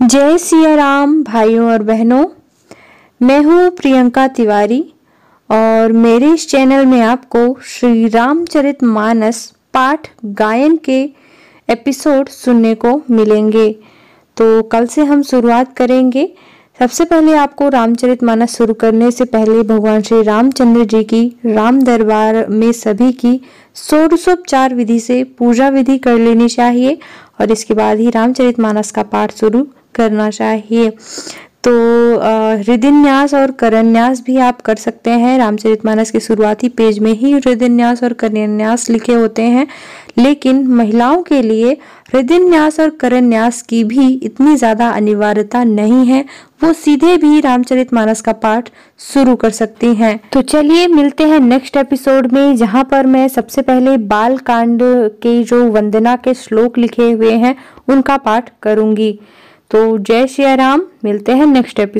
जय सिया राम भाइयों और बहनों। मैं हूँ प्रियंका तिवारी और मेरे इस चैनल में आपको श्री रामचरित मानस पाठ गायन के एपिसोड सुनने को मिलेंगे। तो कल से हम शुरुआत करेंगे। सबसे पहले आपको रामचरित मानस शुरू करने से पहले भगवान श्री रामचंद्र जी की राम दरबार में सभी की षोडशोपचार विधि से पूजा विधि कर लेनी चाहिए और इसके बाद ही रामचरित मानस का पाठ शुरू करना चाहिए। तो हृदयन्यास और करन्यास भी आप कर सकते हैं। रामचरितमानस के शुरुआती पेज में ही हृदयन्यास और करन्यास लिखे होते हैं। लेकिन महिलाओं के लिए हृदयन्यास और करन्यास की भी इतनी ज़्यादा अनिवार्यता नहीं है। वो सीधे भी रामचरितमानस का पाठ शुरू कर सकती हैं। तो चलिए मिलते हैं नेक्स्ट एपिसोड में, जहाँ पर मैं सबसे पहले बाल कांड के जो वंदना के श्लोक लिखे हुए हैं, उनका पाठ करूँगी। तो जय श्री राम मिलते हैं नेक्स्ट एपिसोड